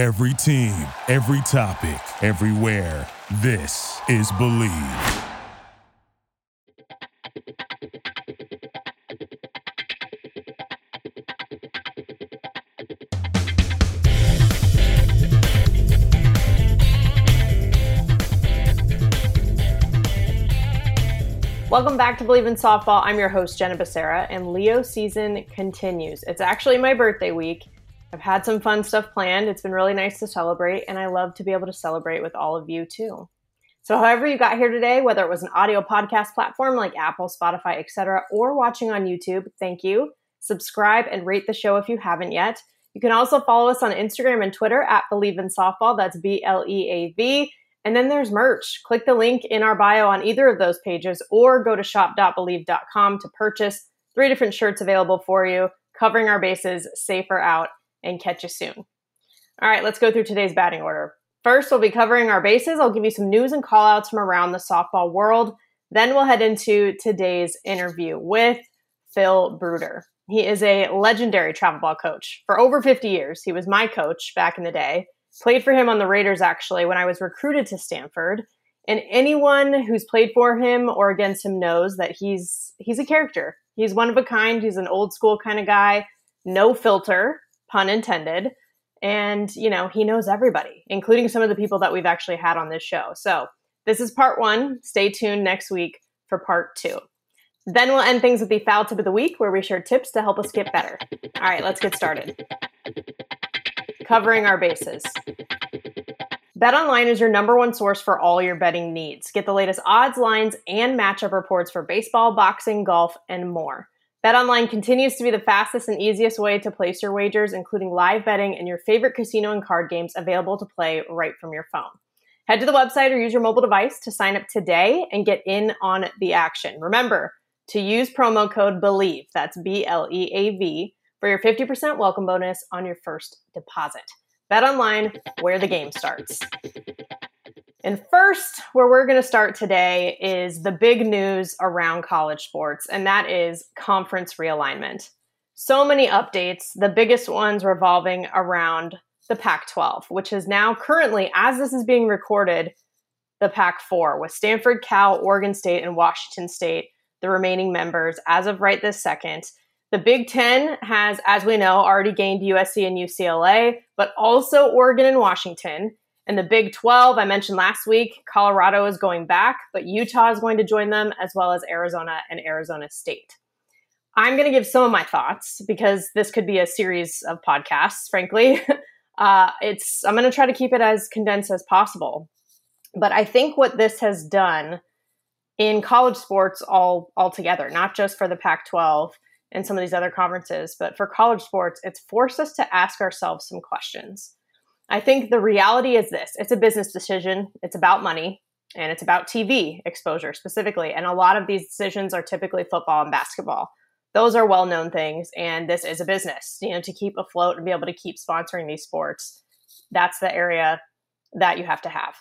Every team, every topic, everywhere. This is Bleav. Welcome back to Bleav in Softball. I'm your host, Jenna Becerra, and Leo season continues. It's actually my birthday week. I've had some fun stuff planned. It's been really nice to celebrate, and I love to be able to celebrate with all of you too. So, however you got here today, whether it was an audio podcast platform like Apple, Spotify, etc., or watching on YouTube, thank you. Subscribe and rate the show if you haven't yet. You can also follow us on Instagram and Twitter at Bleav in Softball. That's B L E A V. And then there's merch. Click the link in our bio on either of those pages or go to shop.bleav.com to purchase three different shirts available for you, covering our bases, safer out, and catch you soon. All right, let's go through today's batting order. First, we'll be covering our bases. I'll give you some news and call outs from around the softball world. Then we'll head into today's interview with Phil Bruder. He is a legendary travel ball coach for over 50 years. He was my coach back in the day played for him on the Raiders actually when I was recruited to Stanford. And anyone who's played for him or against him knows that he's he's a character. He's one of a kind. He's an old school kind of guy, no filter, pun intended. And you know, he knows everybody, including some of the people that we've actually had on this show. So, this is part 1. Stay tuned next week for part 2. Then we'll end things with the foul tip of the week where we share tips to help us get better. All right, let's get started covering our bases. BetOnline is your number one source for all your betting needs. Get the latest odds, lines, and matchup reports for baseball, boxing, golf, and more. BetOnline continues to be the fastest and easiest way to place your wagers, including live betting and your favorite casino and card games available to play right from your phone. Head to the website or use your mobile device to sign up today and get in on the action. Remember to use promo code BLEAV, that's B L E A V, for your 50% welcome bonus on your first deposit. Bet online where the game starts. And first, where we're going to start today is the big news around college sports, and that is conference realignment. So many updates, the biggest ones revolving around the Pac 12, which is now currently, as this is being recorded, the Pac 4, with Stanford, Cal, Oregon State, and Washington State, the remaining members as of right this second. The Big Ten has, as we know, already gained USC and UCLA, but also Oregon and Washington. And the Big 12, I mentioned last week, Colorado is going back, but Utah is going to join them, as well as Arizona and Arizona State. I'm going to give some of my thoughts because this could be a series of podcasts, frankly. Uh, it's I'm going to try to keep it as condensed as possible. But I think what this has done in college sports all altogether, not just for the Pac-12, and some of these other conferences. But for college sports, it's forced us to ask ourselves some questions. I think the reality is this it's a business decision, it's about money, and it's about TV exposure specifically. And a lot of these decisions are typically football and basketball. Those are well known things, and this is a business, you know, to keep afloat and be able to keep sponsoring these sports. That's the area that you have to have.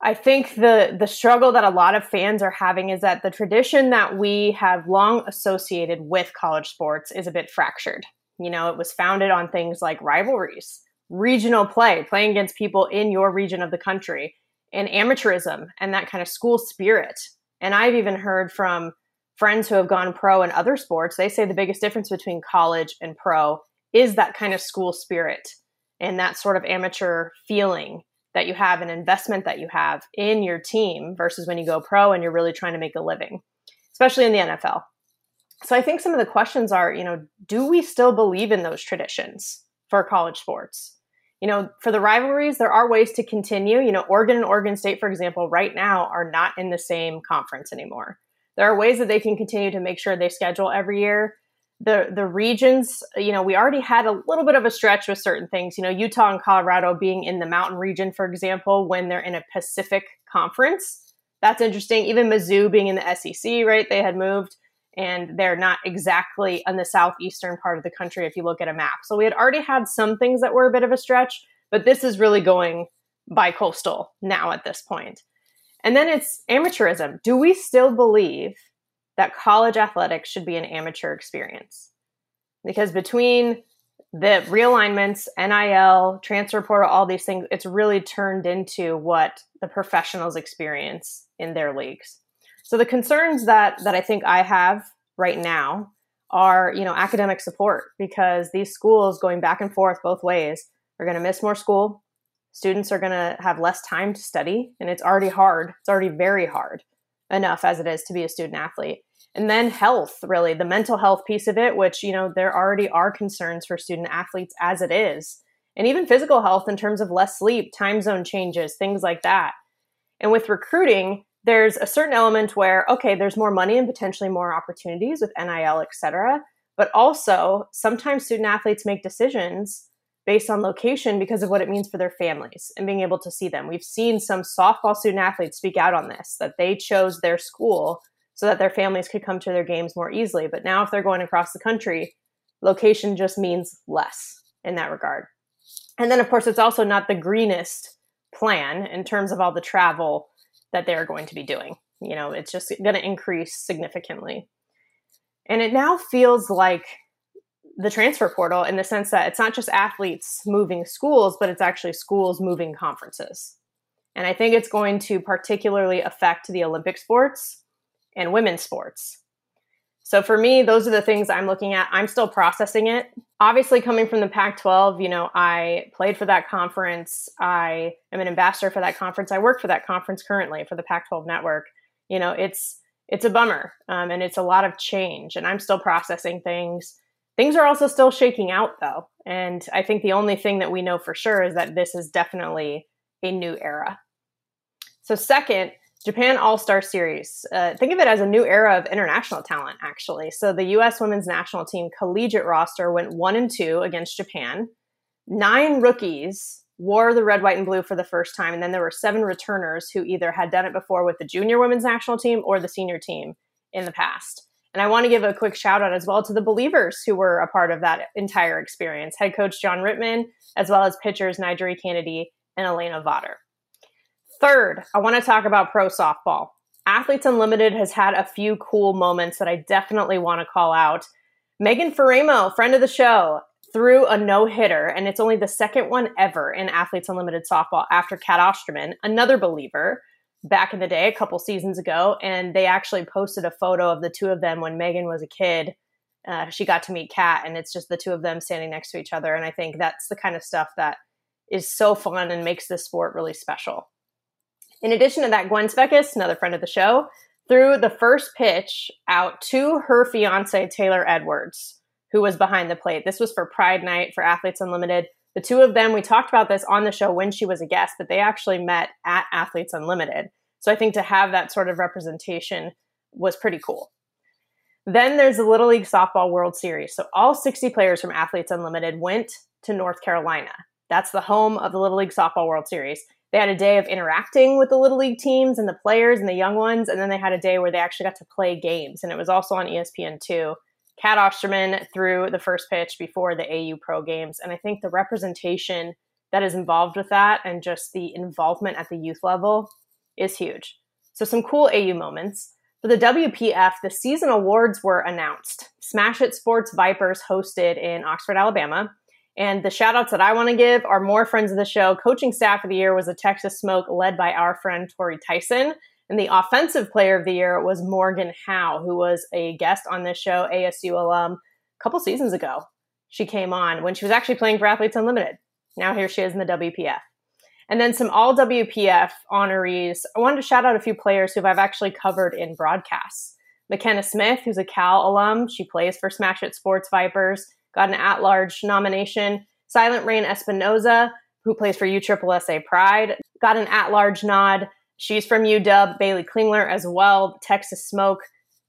I think the the struggle that a lot of fans are having is that the tradition that we have long associated with college sports is a bit fractured. You know, it was founded on things like rivalries, regional play, playing against people in your region of the country, and amateurism and that kind of school spirit. And I've even heard from friends who have gone pro in other sports, they say the biggest difference between college and pro is that kind of school spirit and that sort of amateur feeling that you have an investment that you have in your team versus when you go pro and you're really trying to make a living, especially in the NFL. So I think some of the questions are, you know, do we still believe in those traditions for college sports? You know, for the rivalries, there are ways to continue. You know, Oregon and Oregon State, for example, right now are not in the same conference anymore. There are ways that they can continue to make sure they schedule every year. The the regions you know we already had a little bit of a stretch with certain things. You know utah and colorado being in the mountain region for example when they're in a pacific conference. That's interesting. Even mizzou being in the sec right? They had moved and they're not exactly on the southeastern part of the country if you look at a map so we had already had some things that were a bit of a stretch but this is really going by coastal now at this point and then it's amateurism do we still believe that college athletics should be an amateur experience. Because between the realignments, NIL, transfer portal, all these things, it's really turned into what the professionals experience in their leagues. So the concerns that that I think I have right now are, you know, academic support because these schools going back and forth both ways are going to miss more school. Students are going to have less time to study and it's already hard. It's already very hard enough as it is to be a student athlete. And then health, really, the mental health piece of it, which, you know, there already are concerns for student athletes as it is. And even physical health in terms of less sleep, time zone changes, things like that. And with recruiting, there's a certain element where, okay, there's more money and potentially more opportunities with NIL, et cetera. But also, sometimes student athletes make decisions based on location because of what it means for their families and being able to see them. We've seen some softball student athletes speak out on this that they chose their school so that their families could come to their games more easily. But now, if they're going across the country, location just means less in that regard. And then, of course, it's also not the greenest plan in terms of all the travel that they're going to be doing. You know, it's just going to increase significantly. And it now feels like the transfer portal in the sense that it's not just athletes moving schools, but it's actually schools moving conferences. And I think it's going to particularly affect the Olympic sports and women's sports. So for me, those are the things I'm looking at. I'm still processing it. Obviously, coming from the Pac 12, you know, I played for that conference. I am an ambassador for that conference. I work for that conference currently for the Pac 12 network. You know, it's it's a bummer um, and it's a lot of change, and I'm still processing things. Things are also still shaking out though. And I think the only thing that we know for sure is that this is definitely a new era. So, second, Japan All Star Series. Uh, think of it as a new era of international talent, actually. So, the U.S. women's national team collegiate roster went one and two against Japan. Nine rookies wore the red, white, and blue for the first time. And then there were seven returners who either had done it before with the junior women's national team or the senior team in the past. And I want to give a quick shout out as well to the believers who were a part of that entire experience head coach John Rittman, as well as pitchers NiJaree Canady and Alana Vawter. Third, I want to talk about pro softball. Athletes Unlimited has had a few cool moments that I definitely want to call out. Megan Faraimo, friend of the show, threw a no hitter, and it's only the second one ever in Athletes Unlimited softball after Cat Osterman, another believer, back in the day, a couple seasons ago, and they actually posted a photo of the two of them when Megan was a kid. Uh, she got to meet Cat, and it's just the two of them standing next to each other. And I think that's the kind of stuff that is so fun and makes this sport really special. In addition to that, Gwen Svekis, another friend of the show, threw the first pitch out to her fiance, Taylor Edwards, who was behind the plate. This was for Pride Night for Athletes Unlimited. The two of them, we talked about this on the show when she was a guest, but they actually met at Athletes Unlimited. So I think to have that sort of representation was pretty cool. Then there's the Little League Softball World Series. So all 60 players from Athletes Unlimited went to North Carolina. That's the home of the Little League Softball World Series. They had a day of interacting with the Little League teams and the players and the young ones, and then they had a day where they actually got to play games, and it was also on ESPN2. Cat Osterman threw the first pitch before the AU Pro Games. And I think the representation that is involved with that and just the involvement at the youth level is huge. So, some cool AU moments. For the WPF, the season awards were announced. Smash It Sports Vipers hosted in Oxford, Alabama. And the shout outs that I want to give are more friends of the show. Coaching staff of the year was a Texas Smoke, led by our friend Tori Tyson. And the offensive player of the year was Morgan Howe, who was a guest on this show, ASU alum, a couple seasons ago. She came on when she was actually playing for Athletes Unlimited. Now here she is in the WPF. And then some all WPF honorees. I wanted to shout out a few players who I've actually covered in broadcasts. McKenna Smith, who's a Cal alum, she plays for Smash It Sports Vipers, got an at large nomination. Silent Rain Espinoza, who plays for USSSA Pride, got an at large nod. She's from UW, Baylee Klingler as well. Texas Smoke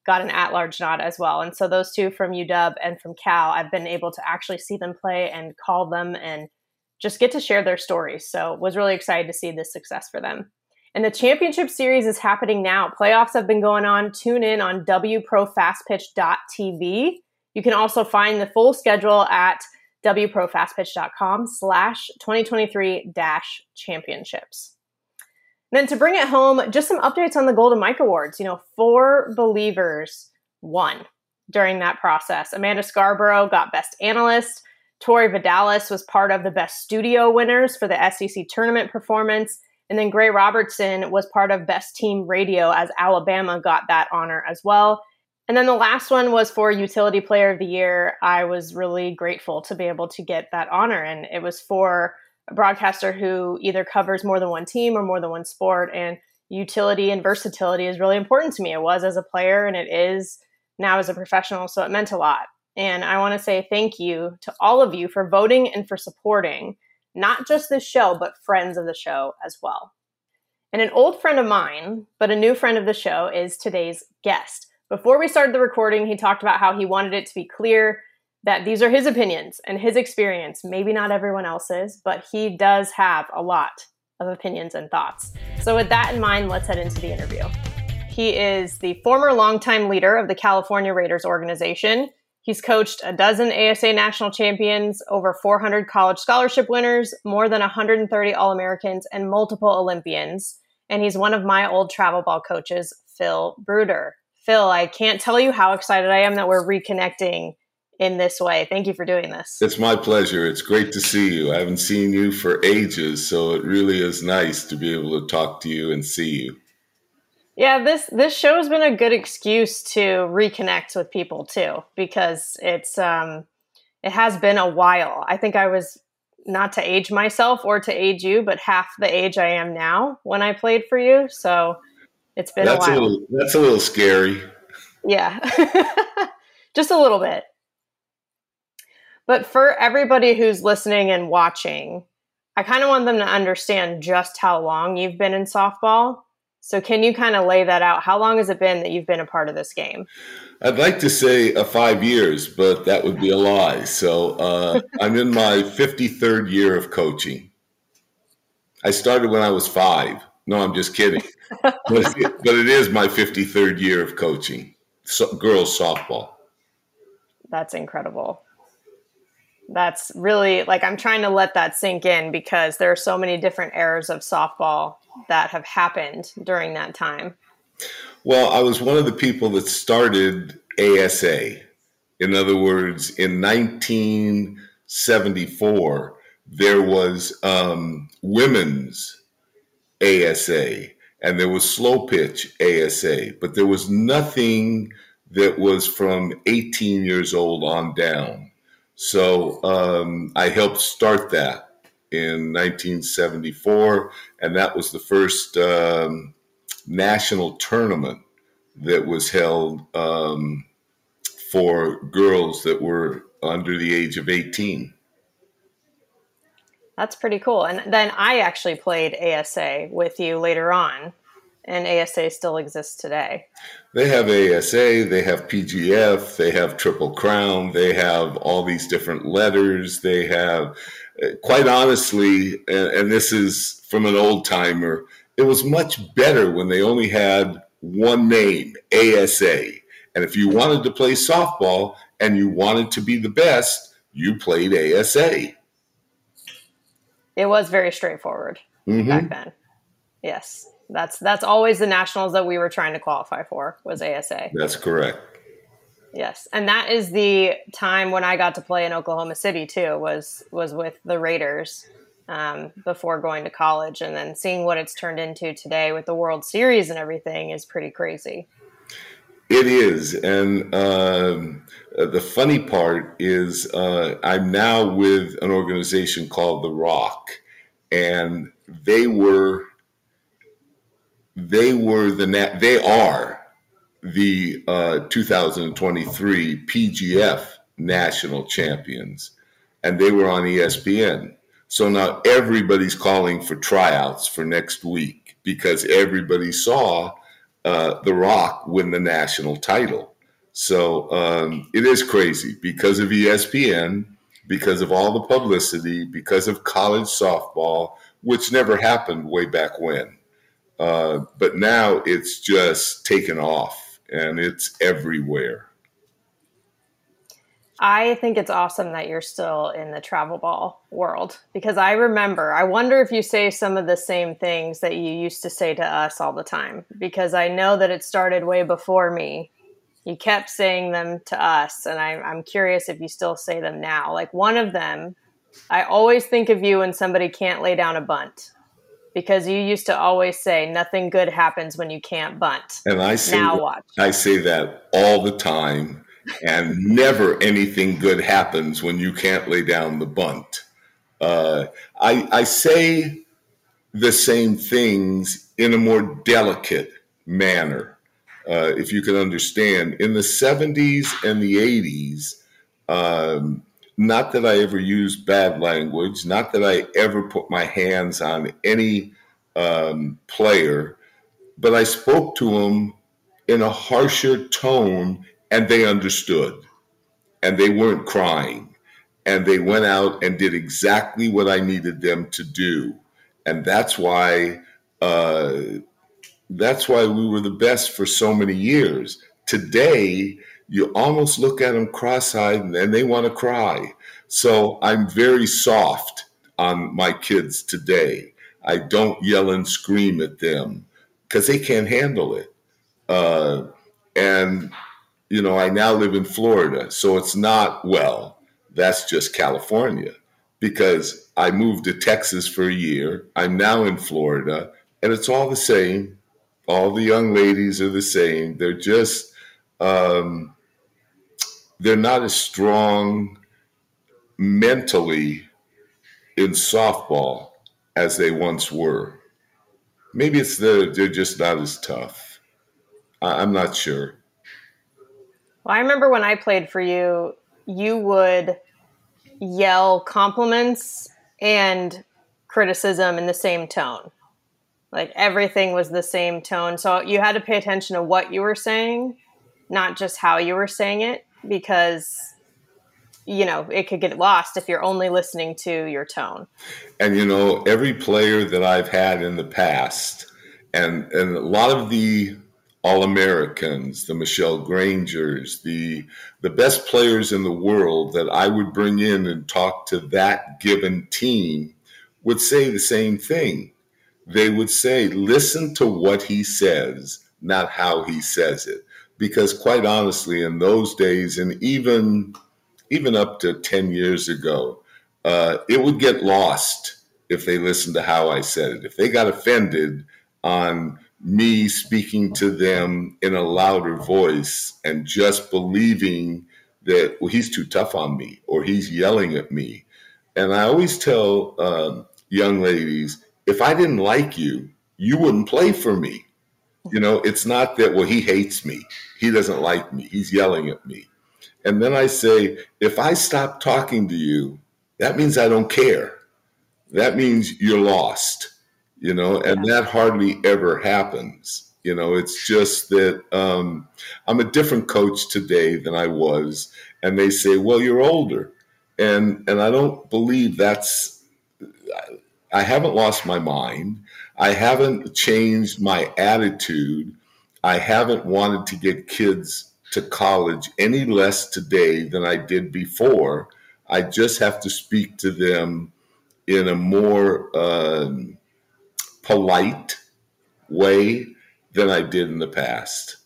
got an at large nod as well. And so those two from UW and from Cal, I've been able to actually see them play and call them and just get to share their stories. So was really excited to see this success for them. And the championship series is happening now. Playoffs have been going on. Tune in on wprofastpitch.tv. You can also find the full schedule at wprofastpitch.com slash 2023 dash championships. Then to bring it home, just some updates on the Golden Mike Awards. You know, four believers won during that process. Amanda Scarborough got Best Analyst. Tori Vidales was part of the Best Studio winners for the SEC tournament performance. And then Gray Robertson was part of Best Team Radio as Alabama got that honor as well. And then the last one was for Utility Player of the Year. I was really grateful to be able to get that honor. And it was for a broadcaster who either covers more than one team or more than one sport. And utility and versatility is really important to me. It was as a player and it is now as a professional. So it meant a lot. And I want to say thank you to all of you for voting and for supporting not just this show, but friends of the show as well. And an old friend of mine, but a new friend of the show, is today's guest. Before we started the recording, he talked about how he wanted it to be clear that these are his opinions and his experience. Maybe not everyone else's, but he does have a lot of opinions and thoughts. So, with that in mind, let's head into the interview. He is the former longtime leader of the California Raiders organization. He's coached a dozen ASA national champions, over 400 college scholarship winners, more than 130 All Americans, and multiple Olympians. And he's one of my old travel ball coaches, Phil Bruder. Phil, I can't tell you how excited I am that we're reconnecting in this way. Thank you for doing this. It's my pleasure. It's great to see you. I haven't seen you for ages, so it really is nice to be able to talk to you and see you. Yeah, this this show has been a good excuse to reconnect with people too, because it's um, it has been a while. I think I was not to age myself or to age you, but half the age I am now when I played for you. So it's been that's a while. A little, that's a little scary. Yeah, just a little bit. But for everybody who's listening and watching, I kind of want them to understand just how long you've been in softball so, can you kind of lay that out? How long has it been that you've been a part of this game? I'd like to say uh, five years, but that would be a lie. So, uh, I'm in my 53rd year of coaching. I started when I was five. No, I'm just kidding. But, it, but it is my 53rd year of coaching so, girls softball. That's incredible. That's really like I'm trying to let that sink in because there are so many different eras of softball that have happened during that time? Well, I was one of the people that started ASA. In other words, in 1974, there was um, women's ASA and there was slow pitch ASA, but there was nothing that was from 18 years old on down. So um, I helped start that in 1974, and that was the first um, national tournament that was held um, for girls that were under the age of 18. That's pretty cool. And then I actually played ASA with you later on, and ASA still exists today. They have ASA, they have PGF, they have Triple Crown, they have all these different letters, they have uh, quite honestly, and, and this is from an old timer, it was much better when they only had one name, ASA. And if you wanted to play softball and you wanted to be the best, you played ASA. It was very straightforward mm-hmm. back then. Yes. That's that's always the nationals that we were trying to qualify for was ASA. That's correct. Yes, and that is the time when I got to play in Oklahoma City too. Was was with the Raiders um, before going to college, and then seeing what it's turned into today with the World Series and everything is pretty crazy. It is, and um, the funny part is uh, I'm now with an organization called The Rock, and they were they were the nat- they are the uh, 2023 PGF national champions, and they were on ESPN. So now everybody's calling for tryouts for next week because everybody saw uh, The Rock win the national title. So um, it is crazy because of ESPN, because of all the publicity, because of college softball, which never happened way back when. Uh, but now it's just taken off and it's everywhere. I think it's awesome that you're still in the travel ball world because I remember, I wonder if you say some of the same things that you used to say to us all the time because I know that it started way before me. You kept saying them to us, and I, I'm curious if you still say them now. Like one of them, I always think of you when somebody can't lay down a bunt because you used to always say nothing good happens when you can't bunt. And I say now that, watch. I say that all the time, and never anything good happens when you can't lay down the bunt. Uh, I, I say the same things in a more delicate manner. Uh, if you can understand, in the 70s and the 80s, um, not that I ever used bad language, not that I ever put my hands on any um, player, but I spoke to them in a harsher tone and they understood and they weren't crying and they went out and did exactly what I needed them to do. And that's why uh, that's why we were the best for so many years. Today, you almost look at them cross-eyed and they want to cry. So I'm very soft on my kids today. I don't yell and scream at them because they can't handle it. Uh, and you know, I now live in Florida, so it's not well. That's just California because I moved to Texas for a year. I'm now in Florida, and it's all the same. All the young ladies are the same. They're just um, they're not as strong mentally in softball as they once were. Maybe it's the they're just not as tough. I, I'm not sure. Well, I remember when I played for you, you would yell compliments and criticism in the same tone. Like everything was the same tone. So you had to pay attention to what you were saying, not just how you were saying it, because you know it could get lost if you're only listening to your tone. And you know, every player that I've had in the past, and and a lot of the all Americans, the Michelle Grangers, the the best players in the world that I would bring in and talk to that given team would say the same thing. They would say, listen to what he says, not how he says it. Because quite honestly, in those days, and even even up to 10 years ago, uh, it would get lost if they listened to how I said it. If they got offended on me speaking to them in a louder voice and just believing that, well, he's too tough on me or he's yelling at me. And I always tell um, young ladies, if I didn't like you, you wouldn't play for me. You know, it's not that, well, he hates me. He doesn't like me. He's yelling at me. And then I say, if I stop talking to you, that means I don't care. That means you're lost, you know, and that hardly ever happens. You know, it's just that um, I'm a different coach today than I was. And they say, well, you're older. And, and I don't believe that's, I haven't lost my mind. I haven't changed my attitude. I haven't wanted to get kids to college any less today than I did before. I just have to speak to them in a more um, polite way than I did in the past.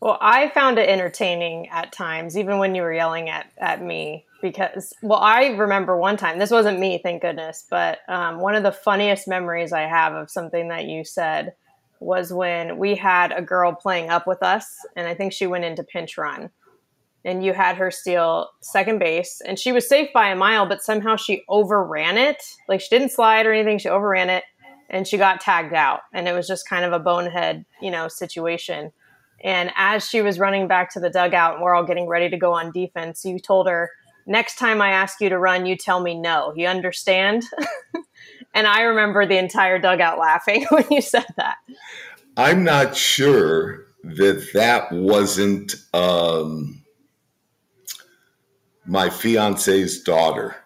Well, I found it entertaining at times, even when you were yelling at, at me, because, well, I remember one time, this wasn't me, thank goodness, but um, one of the funniest memories I have of something that you said was when we had a girl playing up with us, and I think she went into pinch run. And you had her steal second base, and she was safe by a mile, but somehow she overran it. Like she didn't slide or anything, she overran it, and she got tagged out. And it was just kind of a bonehead, you know, situation. And as she was running back to the dugout, and we're all getting ready to go on defense, you told her, "Next time I ask you to run, you tell me no. You understand?" And I remember the entire dugout laughing when you said that. I'm not sure that that wasn't um, my fiance's daughter,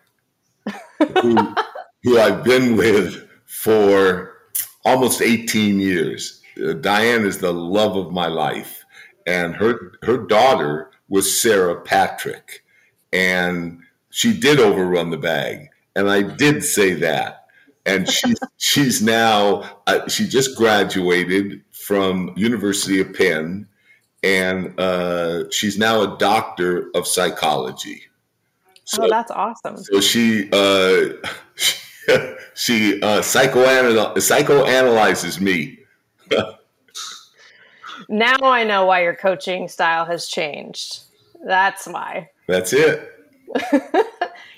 who, who I've been with for almost 18 years. Uh, Diane is the love of my life, and her her daughter was Sarah Patrick, and she did overrun the bag, and I did say that and she's she's now uh, she just graduated from University of Penn, and uh, she's now a doctor of psychology. So, oh, that's awesome. So she uh, she uh, psychoanal- psychoanalyzes me. now I know why your coaching style has changed. That's why. That's it.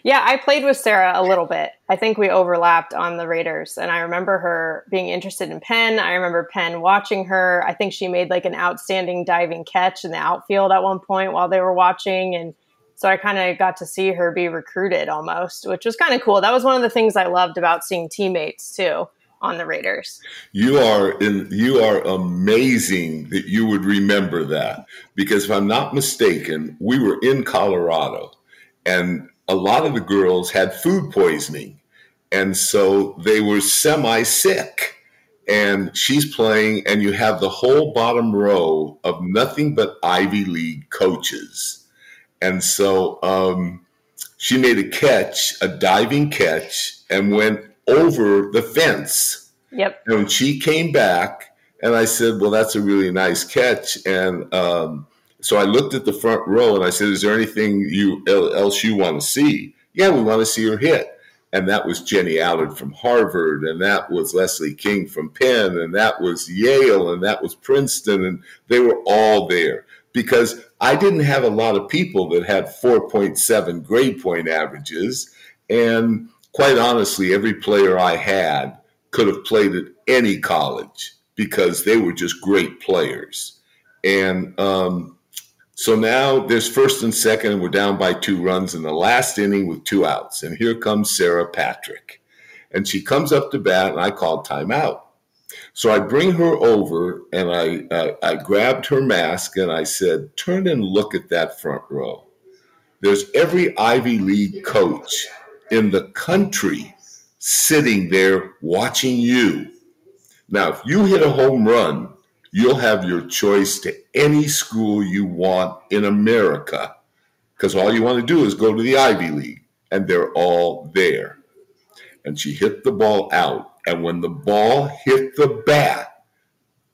yeah, I played with Sarah a little bit. I think we overlapped on the Raiders, and I remember her being interested in Penn. I remember Penn watching her. I think she made like an outstanding diving catch in the outfield at one point while they were watching, and so I kind of got to see her be recruited almost, which was kind of cool. That was one of the things I loved about seeing teammates too on the Raiders. You are in, you are amazing that you would remember that because if I'm not mistaken, we were in Colorado and a lot of the girls had food poisoning and so they were semi sick and she's playing and you have the whole bottom row of nothing but Ivy League coaches. And so um, she made a catch, a diving catch and went over the fence. Yep. And when she came back, and I said, "Well, that's a really nice catch." And um, so I looked at the front row and I said, "Is there anything you else you want to see?" Yeah, we want to see her hit. And that was Jenny Allard from Harvard, and that was Leslie King from Penn, and that was Yale, and that was Princeton, and they were all there because I didn't have a lot of people that had 4.7 grade point averages. And quite honestly, every player I had could have played at any college because they were just great players. And um, so now there's first and second, and we're down by two runs in the last inning with two outs. And here comes Sarah Patrick. And she comes up to bat, and I called timeout. So I bring her over and I, uh, I grabbed her mask and I said, Turn and look at that front row. There's every Ivy League coach in the country sitting there watching you. Now, if you hit a home run, you'll have your choice to any school you want in America because all you want to do is go to the Ivy League, and they're all there. And she hit the ball out. And when the ball hit the bat,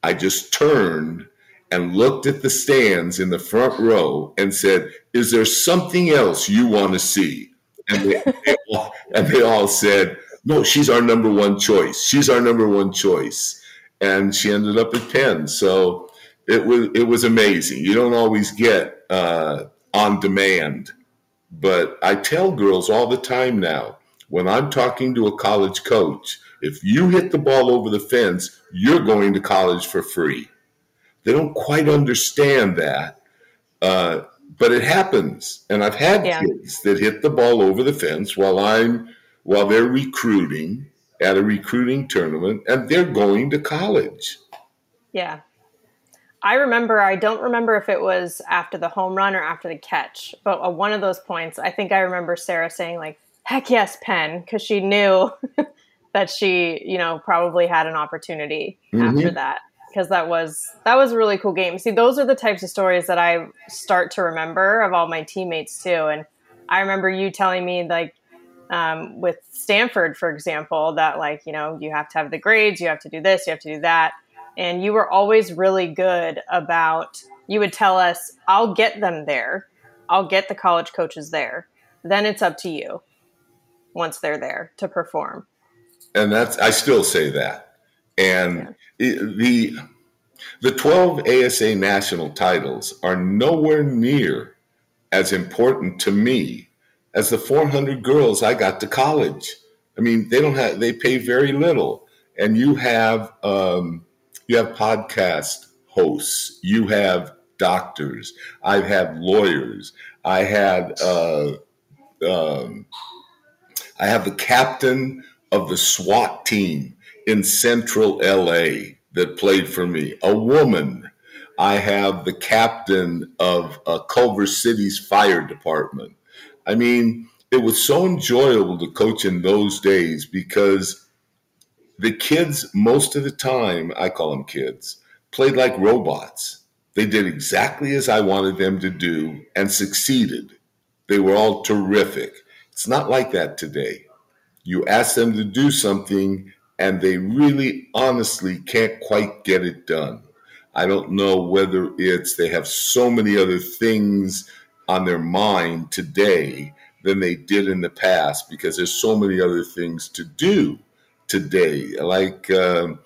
I just turned and looked at the stands in the front row and said, Is there something else you want to see? And they, they all, and they all said, No, she's our number one choice. She's our number one choice. And she ended up at Penn. So it was it was amazing. You don't always get uh, on demand, but I tell girls all the time now when I'm talking to a college coach, if you hit the ball over the fence, you're going to college for free. They don't quite understand that. Uh, but it happens. And I've had yeah. kids that hit the ball over the fence while I'm while they're recruiting at a recruiting tournament and they're going to college. Yeah. I remember, I don't remember if it was after the home run or after the catch, but one of those points, I think I remember Sarah saying, like, heck yes, Penn, because she knew that she, you know, probably had an opportunity mm-hmm. after that because that was that was a really cool game. See, those are the types of stories that I start to remember of all my teammates too. And I remember you telling me like um, with Stanford, for example, that like you know you have to have the grades, you have to do this, you have to do that, and you were always really good about. You would tell us, "I'll get them there, I'll get the college coaches there. Then it's up to you." Once they're there to perform and that's I still say that. And yeah. it, the the 12 ASA national titles are nowhere near as important to me as the 400 girls I got to college. I mean, they don't have they pay very little, and you have um, you have podcast hosts, you have doctors, I've had lawyers, I had uh, um, I have the captain of the SWAT team in central LA that played for me, a woman. I have the captain of uh, Culver City's fire department. I mean, it was so enjoyable to coach in those days because the kids, most of the time, I call them kids, played like robots. They did exactly as I wanted them to do and succeeded. They were all terrific. It's not like that today. You ask them to do something and they really honestly can't quite get it done. I don't know whether it's they have so many other things on their mind today than they did in the past because there's so many other things to do today. Like, um,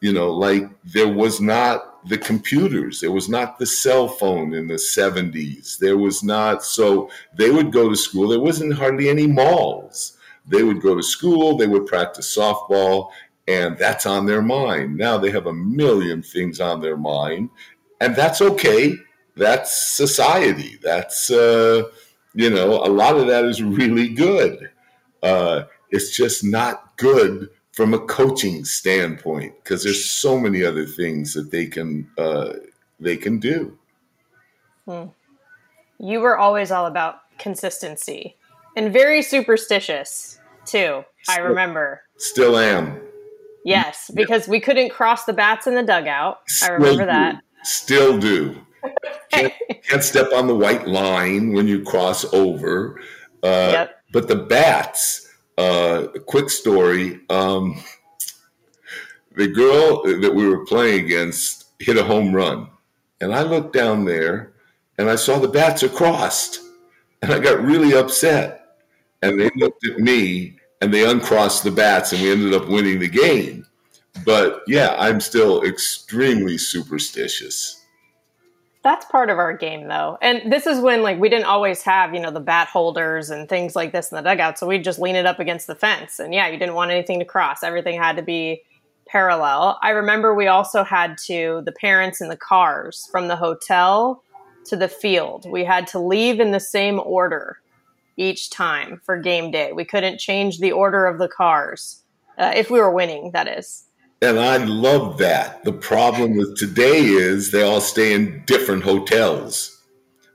you know, like there was not the computers, there was not the cell phone in the 70s. There was not, so they would go to school. There wasn't hardly any malls. They would go to school, they would practice softball, and that's on their mind. Now they have a million things on their mind, and that's okay. That's society. That's, uh, you know, a lot of that is really good. Uh, it's just not good from a coaching standpoint because there's so many other things that they can uh, they can do. Hmm. You were always all about consistency and very superstitious too. I remember. Still am. Yes, because we couldn't cross the bats in the dugout. I remember that. Still do. Can't, can't, step on the white line when you cross over. Uh, yep. But the bats, uh, a quick story. Um, the girl that we were playing against hit a home run. And I looked down there and I saw the bats are crossed. And I got really upset. And they looked at me and they uncrossed the bats and we ended up winning the game. But yeah, I'm still extremely superstitious. That's part of our game though. And this is when like we didn't always have, you know, the bat holders and things like this in the dugout. So we'd just lean it up against the fence. And yeah, you didn't want anything to cross. Everything had to be parallel. I remember we also had to the parents in the cars from the hotel to the field. We had to leave in the same order each time for game day. We couldn't change the order of the cars uh, if we were winning, that is. And I love that. The problem with today is they all stay in different hotels.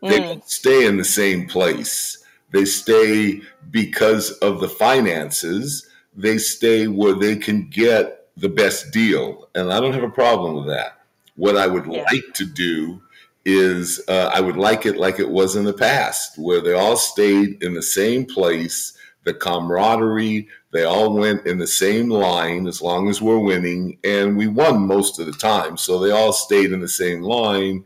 They mm. don't stay in the same place. They stay because of the finances. They stay where they can get the best deal. And I don't have a problem with that. What I would yeah. like to do is uh, I would like it like it was in the past, where they all stayed in the same place, the camaraderie, they all went in the same line as long as we're winning, and we won most of the time. So they all stayed in the same line.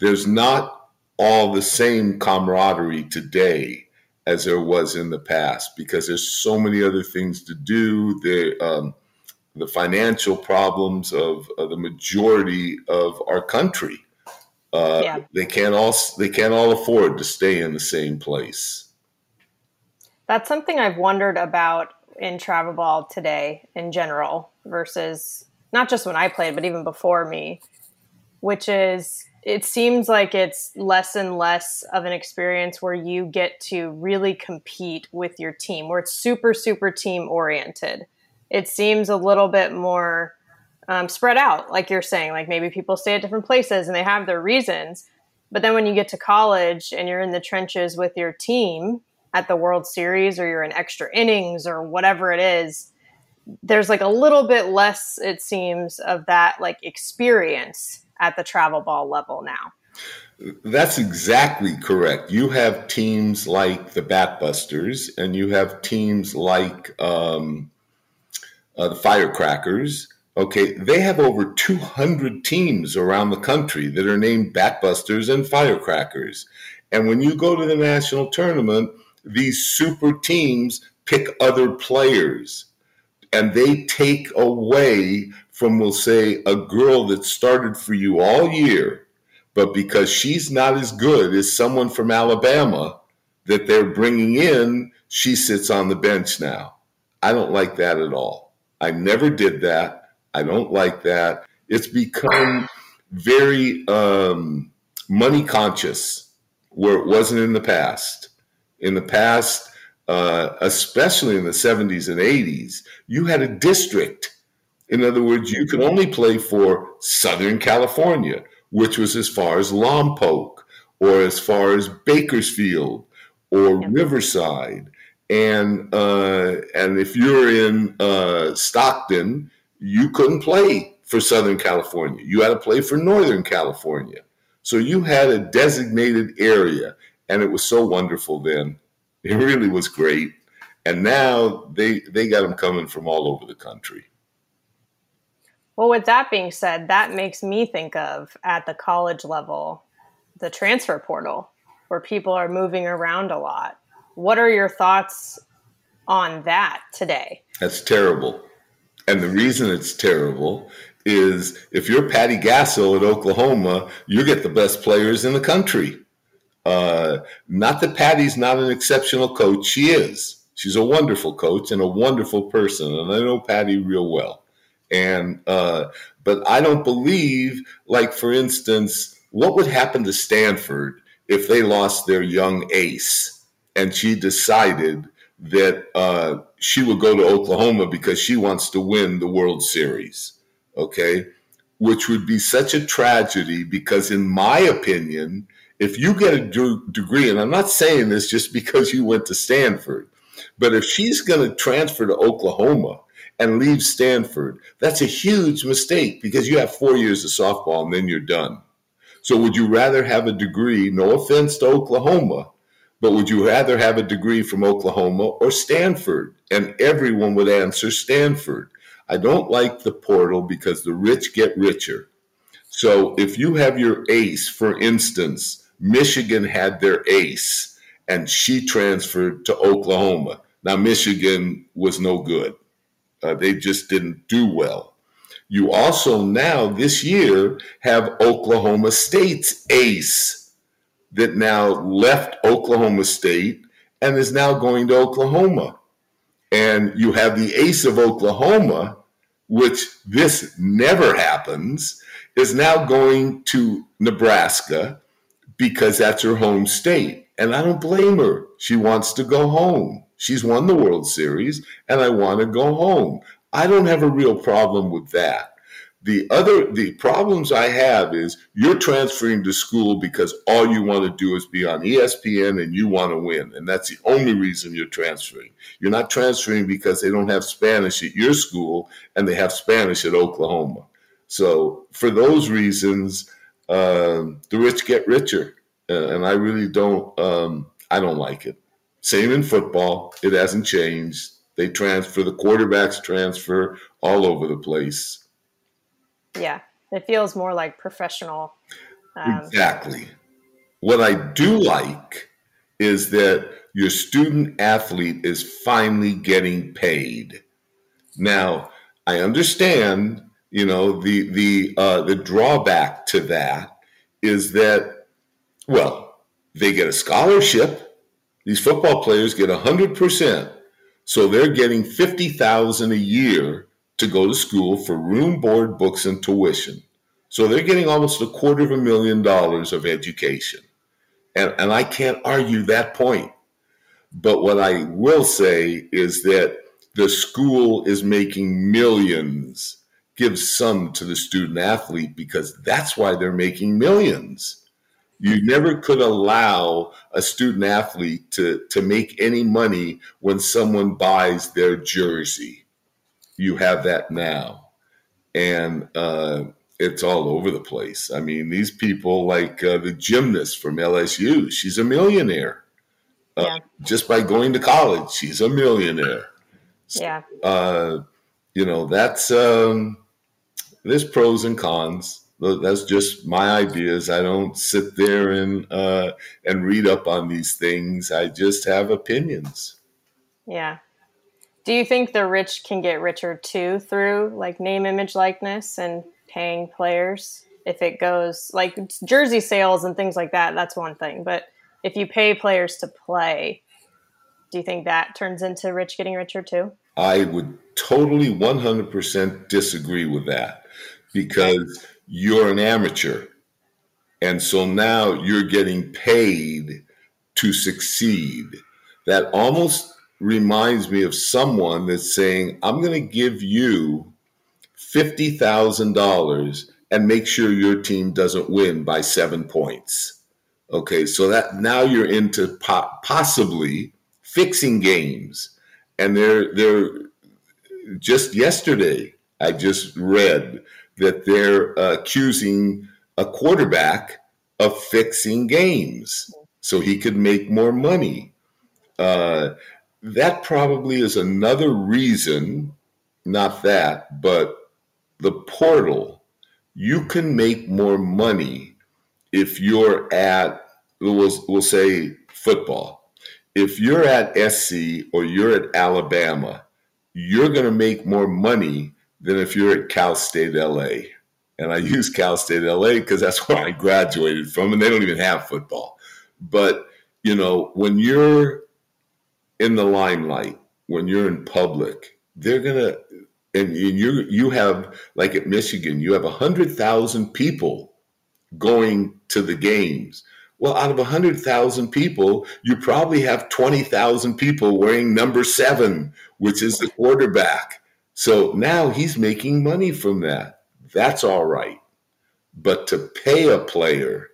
There's not all the same camaraderie today as there was in the past because there's so many other things to do. The um, the financial problems of, of the majority of our country uh, yeah. They can't all they can't all afford to stay in the same place. That's something I've wondered about in travel ball today in general versus not just when I played, but even before me, which is it seems like it's less and less of an experience where you get to really compete with your team, where it's super, super team oriented. It seems a little bit more um, spread out, like you're saying. Like maybe people stay at different places and they have their reasons. But then when you get to college and you're in the trenches with your team at the World Series or you're in extra innings or whatever it is, there's like a little bit less, it seems, of that like experience at the travel ball level now. That's exactly correct. You have teams like the Batbusters, and you have teams like um, uh, the Firecrackers, Okay, they have over 200 teams around the country that are named Batbusters and Firecrackers. And when you go to the national tournament, these super teams pick other players and they take away from, we'll say, a girl that started for you all year, but because she's not as good as someone from Alabama that they're bringing in, she sits on the bench now. I don't like that at all. I never did that. I don't like that. It's become very um, money conscious where it wasn't in the past. In the past, uh, especially in the 70s and 80s, you had a district. In other words, you could only play for Southern California, which was as far as Lompoc or as far as Bakersfield or Riverside. And uh, and if you're in uh, Stockton, you couldn't play for Southern California. You had to play for Northern California. So you had a designated area, and it was so wonderful then. It really was great. And now they they got them coming from all over the country. Well, with that being said, that makes me think of at the college level, the transfer portal, where people are moving around a lot. What are your thoughts on that today? That's terrible. And the reason it's terrible is if you're Patty Gasso at Oklahoma, you get the best players in the country. Uh, not that Patty's not an exceptional coach, she is. She's a wonderful coach and a wonderful person, and I know Patty real well. And uh, but I don't believe, like for instance, what would happen to Stanford if they lost their young ace and she decided that uh, she would go to Oklahoma because she wants to win the World Series? Okay, which would be such a tragedy because, in my opinion, if you get a d- degree, and I'm not saying this just because you went to Stanford, but if she's going to transfer to Oklahoma and leave Stanford, that's a huge mistake because you have four years of softball and then you're done. So, would you rather have a degree? No offense to Oklahoma, but would you rather have a degree from Oklahoma or Stanford? And everyone would answer Stanford. I don't like the portal because the rich get richer. So, if you have your ace, for instance, Michigan had their ace and she transferred to Oklahoma. Now, Michigan was no good. Uh, they just didn't do well. You also now, this year, have Oklahoma State's ace that now left Oklahoma State and is now going to Oklahoma. And you have the ace of Oklahoma, which this never happens, is now going to Nebraska because that's her home state. And I don't blame her. She wants to go home. She's won the World Series, and I want to go home. I don't have a real problem with that. The other the problems I have is you're transferring to school because all you want to do is be on ESPN and you want to win. And that's the only reason you're transferring. You're not transferring because they don't have Spanish at your school and they have Spanish at Oklahoma. So for those reasons, um, the rich get richer, uh, and I really don't. Um, I don't like it. Same in football; it hasn't changed. They transfer the quarterbacks transfer all over the place. Yeah, it feels more like professional. Um, exactly. What I do like is that your student athlete is finally getting paid. Now, I understand you know, the the uh, the drawback to that is that, well, they get a scholarship. These football players get hundred percent, so they're getting fifty thousand a year to go to school for room, board, books, and tuition. So they're getting almost a quarter of a million dollars of education, and and I can't argue that point. But what I will say is that the school is making millions give some to the student athlete because that's why they're making millions. You never could allow a student athlete to, to make any money when someone buys their jersey. You have that now. And uh, it's all over the place. I mean, these people, like uh, the gymnast from LSU, she's a millionaire. Uh, yeah. Just by going to college, she's a millionaire. Yeah. Uh, you know, that's. Um, there's pros and cons. That's just my ideas. I don't sit there and uh, and read up on these things. I just have opinions. Yeah. Do you think the rich can get richer too through like name, image, likeness, and paying players? If it goes like jersey sales and things like that, that's one thing. But if you pay players to play, do you think that turns into rich getting richer too? I would totally 100% disagree with that because you're an amateur. And so now you're getting paid to succeed. That almost reminds me of someone that's saying, I'm going to give you $50,000 and make sure your team doesn't win by seven points. Okay, so that now you're into po- possibly fixing games. And they're, they're just yesterday, I just read that they're uh, accusing a quarterback of fixing games so he could make more money. Uh, that probably is another reason, not that, but the portal, you can make more money if you're at, we'll, we'll say football. If you're at SC or you're at Alabama, you're going to make more money than if you're at Cal State LA. And I use Cal State LA because that's where I graduated from, and they don't even have football. But, you know, when you're in the limelight, when you're in public, they're to, and you you have like at Michigan, you have a hundred thousand people going to the games. Well, out of a hundred thousand people, you probably have twenty thousand people wearing number seven, which is the quarterback. So now he's making money from that. That's all right. But to pay a player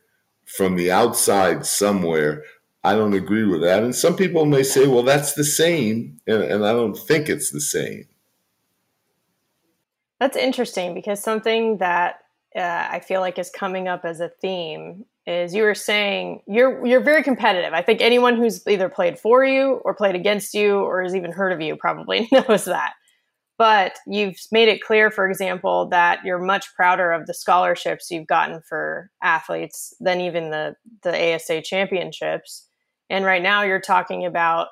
from the outside somewhere, I don't agree with that. And some people may say, well, that's the same. And, and I don't think it's the same. That's interesting because something that uh, I feel like is coming up as a theme is you were saying you're you're very competitive. I think anyone who's either played for you or played against you or has even heard of you probably knows that. But you've made it clear, for example, that you're much prouder of the scholarships you've gotten for athletes than even the the ASA championships. And right now, you're talking about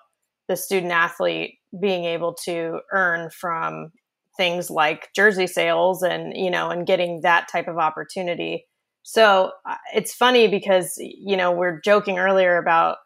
the student athlete being able to earn from things like jersey sales and you know and getting that type of opportunity. So uh, it's funny because you know we're joking earlier about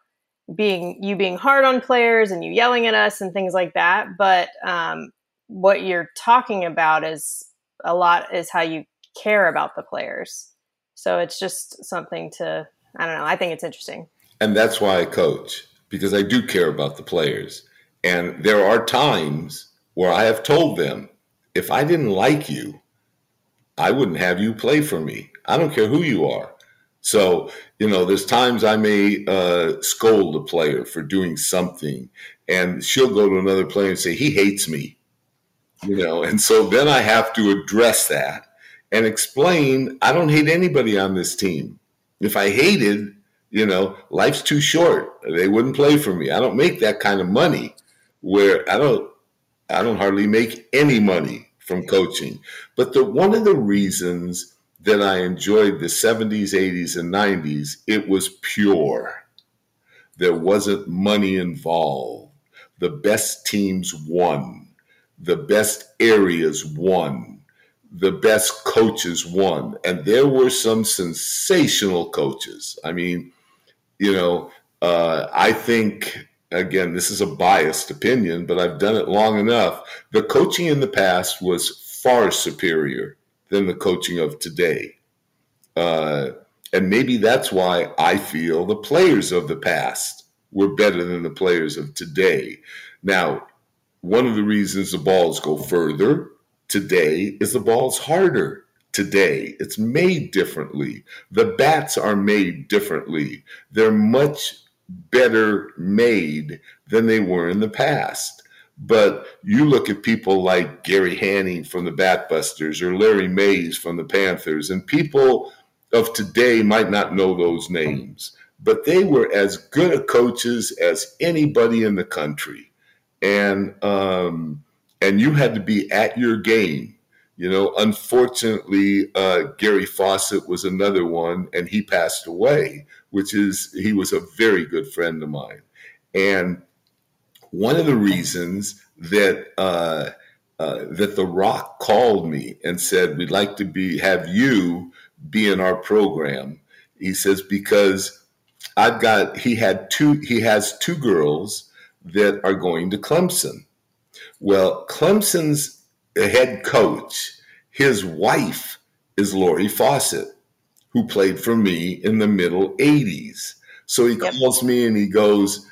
being you being hard on players and you yelling at us and things like that. But um, what you're talking about is a lot is how you care about the players. So it's just something to i don't know i think it's interesting and that's why i coach because i do care about the players and there are times where i have told them if I didn't like you, I wouldn't have you play for me. I don't care who you are. So, you know, there's times I may uh, scold a player for doing something, and she'll go to another player and say, he hates me. You know, and so then I have to address that and explain I don't hate anybody on this team. If I hated, you know, life's too short. They wouldn't play for me. I don't make that kind of money where I don't I don't hardly make any money from coaching. But the one of the reasons that I enjoyed the 70s, 80s, and 90s, it was pure. There wasn't money involved. The best teams won. The best areas won. The best coaches won. And there were some sensational coaches. I mean, you know, uh, I think again, this is a biased opinion, but I've done it long enough. The coaching in the past was far superior than the coaching of today. Uh, and maybe that's why I feel the players of the past were better than the players of today. Now, one of the reasons the balls go further today is the ball's harder today. It's made differently. The bats are made differently. They're much better made than they were in the past. But you look at people like Gary Hanning from the Batbusters or Larry Mays from the Panthers, and people of today might not know those names, but they were as good a coaches as anybody in the country. And um, and you had to be at your game. You know, unfortunately, uh, Gary Fawcett was another one, and he passed away which is he was a very good friend of mine. And one of the reasons that uh, uh, that The Rock called me and said, "We'd like to be have you be in our program." He says because I've got he had two he has two girls that are going to Clemson. Well, Clemson's head coach, his wife is Lori Fawcett who played for me in the middle 80s. So he calls me and he goes,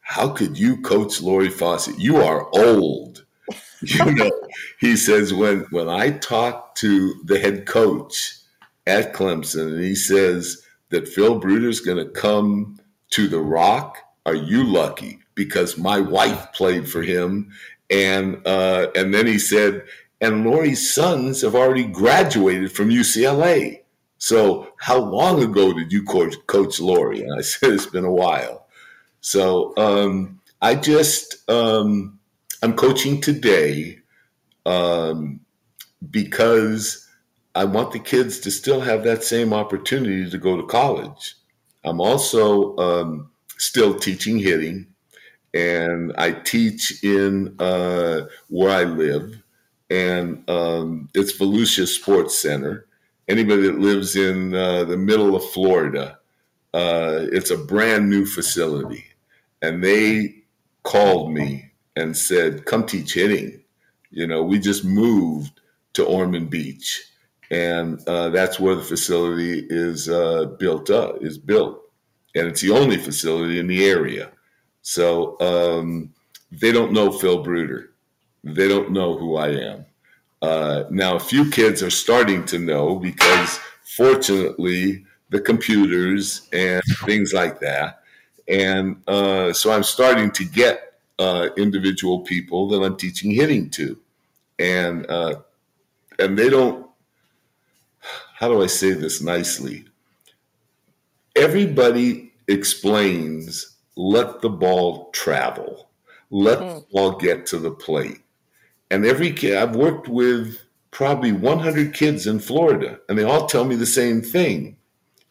How could you coach Lori Fawcett? You are old. you know, he says, when when I talked to the head coach at Clemson and he says that Phil Bruder's gonna come to the rock, are you lucky? Because my wife played for him. And uh, and then he said, and Lori's sons have already graduated from UCLA. So, how long ago did you coach, coach Lori? And I said, it's been a while. So, um, I just, um, I'm coaching today. Um, because I want the kids to still have that same opportunity to go to college. I'm also um, still teaching hitting, and I teach in uh, where I live, and um, it's Volusia Sports Center. Anybody that lives in uh, the middle of Florida, uh, it's a brand new facility, and they called me and said, "Come teach hitting." You know, we just moved to Ormond Beach, and uh, that's where the facility is uh, built up. Is built, and it's the only facility in the area. So um, they don't know Phil Bruder. They don't know who I am. Uh, now, a few kids are starting to know because, fortunately, the computers and things like that. And uh, so I'm starting to get uh, individual people that I'm teaching hitting to, and uh, and they don't. How do I say this nicely? Everybody explains, let the ball travel, let mm. the ball get to the plate, and every kid I've worked with probably 100 kids in Florida, and they all tell me the same thing,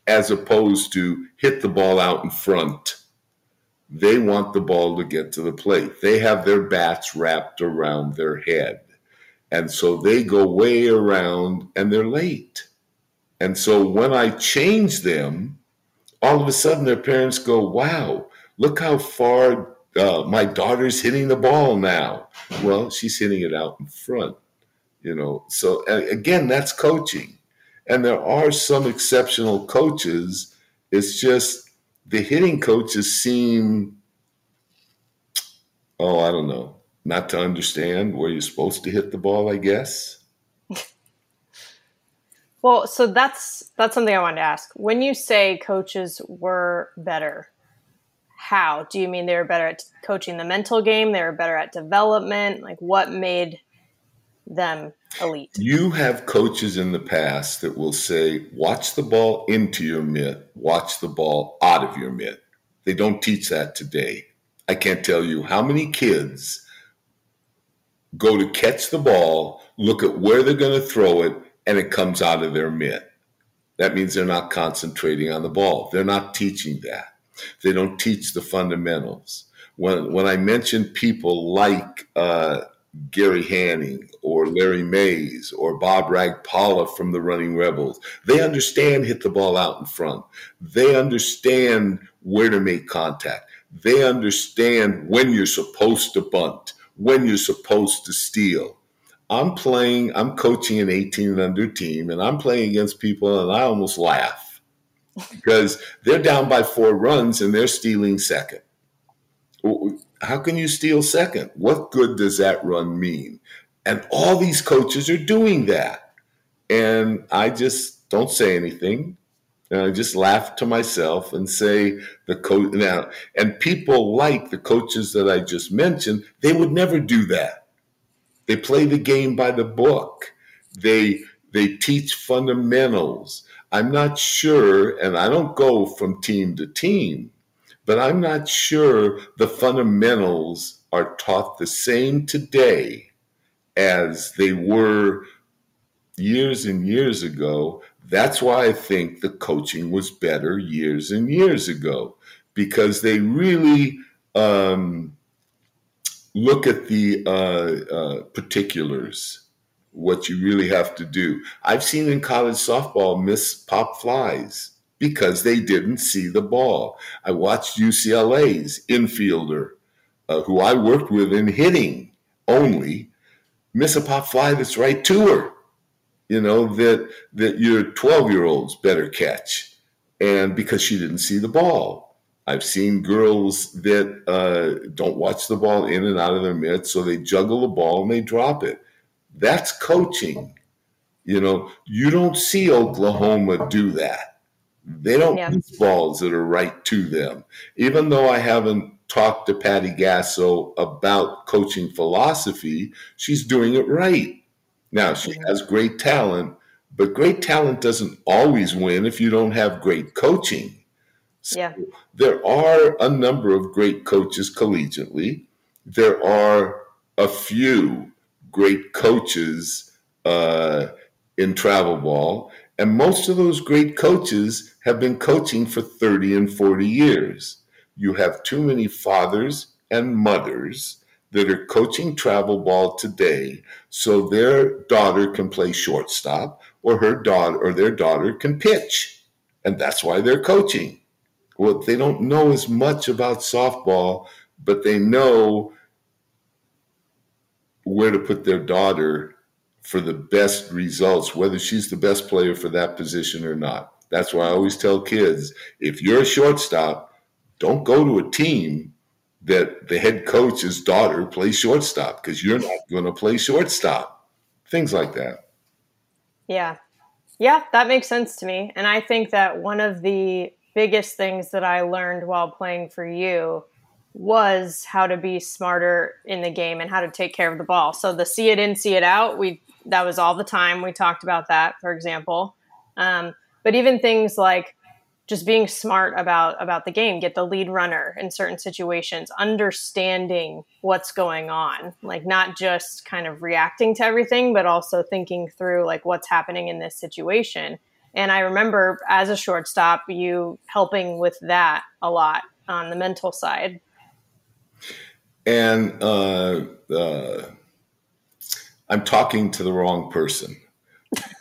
as opposed to hit the ball out in front they want the ball to get to the plate. They have their bats wrapped around their head. And so they go way around and they're late. And so when I change them, all of a sudden their parents go, wow, look how far uh, my daughter's hitting the ball now. Well, she's hitting it out in front, you know. So again, that's coaching. And there are some exceptional coaches. It's just the hitting coaches seem, oh, I don't know, not to understand where you're supposed to hit the ball, I guess. well, so that's that's something I wanted to ask. When you say coaches were better, how do you mean they were better at coaching the mental game? They were better at development. Like, what made them elite. You have coaches in the past that will say, watch the ball into your mitt, watch the ball out of your mitt. They don't teach that today. I can't tell you how many kids go to catch the ball, look at where they're going to throw it, and it comes out of their mitt. That means they're not concentrating on the ball. They're not teaching that. They don't teach the fundamentals. When, when I mention people like uh, Gary Hanning or Larry Mays or Bob Ragpala from the Running Rebels. They understand hit the ball out in front. They understand where to make contact. They understand when you're supposed to bunt, when you're supposed to steal. I'm playing, I'm coaching an 18 and under team, and I'm playing against people, and I almost laugh because they're down by four runs and they're stealing second how can you steal second? What good does that run mean? And all these coaches are doing that. And I just don't say anything. And I just laugh to myself and say the coach now, and people like the coaches that I just mentioned, they would never do that. They play the game by the book. They they teach fundamentals. I'm not sure, and I don't go from team to team, but I'm not sure the fundamentals are taught the same today as they were years and years ago. That's why I think the coaching was better years and years ago because they really um, look at the uh, uh, particulars, what you really have to do. I've seen in college softball miss pop flies because they didn't see the ball. I watched UCLA's infielder, uh, who I worked with in hitting only, miss a pop fly that's right to her. You know that that your 12 year olds better catch, and because she didn't see the ball. I've seen girls that uh, don't watch the ball in and out of their mitts, so they juggle the ball and they drop it. That's coaching. You know, you don't see Oklahoma do that they don't yeah. use balls that are right to them. Even though I haven't talked to Patty Gasso about coaching philosophy, she's doing it right. Now, she has great talent, but great talent doesn't always win if you don't have great coaching. So yeah. there are a number of great coaches collegiately. There are a few great coaches uh, in travel ball. And most of those great coaches have been coaching for 30 and 40 years. You have too many fathers and mothers that are coaching travel ball today so their daughter can play shortstop or her daughter or their daughter can pitch. And that's why they're coaching. Well, they don't know as much about softball, but they know where to put their daughter for the best results, whether she's the best player for that position or not. That's why I always tell kids if you're a shortstop, don't go to a team that the head coach's daughter plays shortstop because you're not going to play shortstop. Things like that. Yeah. Yeah, that makes sense to me. And I think that one of the biggest things that I learned while playing for you was how to be smarter in the game and how to take care of the ball. So the see it in, see it out, we that was all the time. We talked about that, for example. Um, but even things like just being smart about about the game get the lead runner in certain situations understanding what's going on like not just kind of reacting to everything but also thinking through like what's happening in this situation and i remember as a shortstop you helping with that a lot on the mental side and uh, uh, i'm talking to the wrong person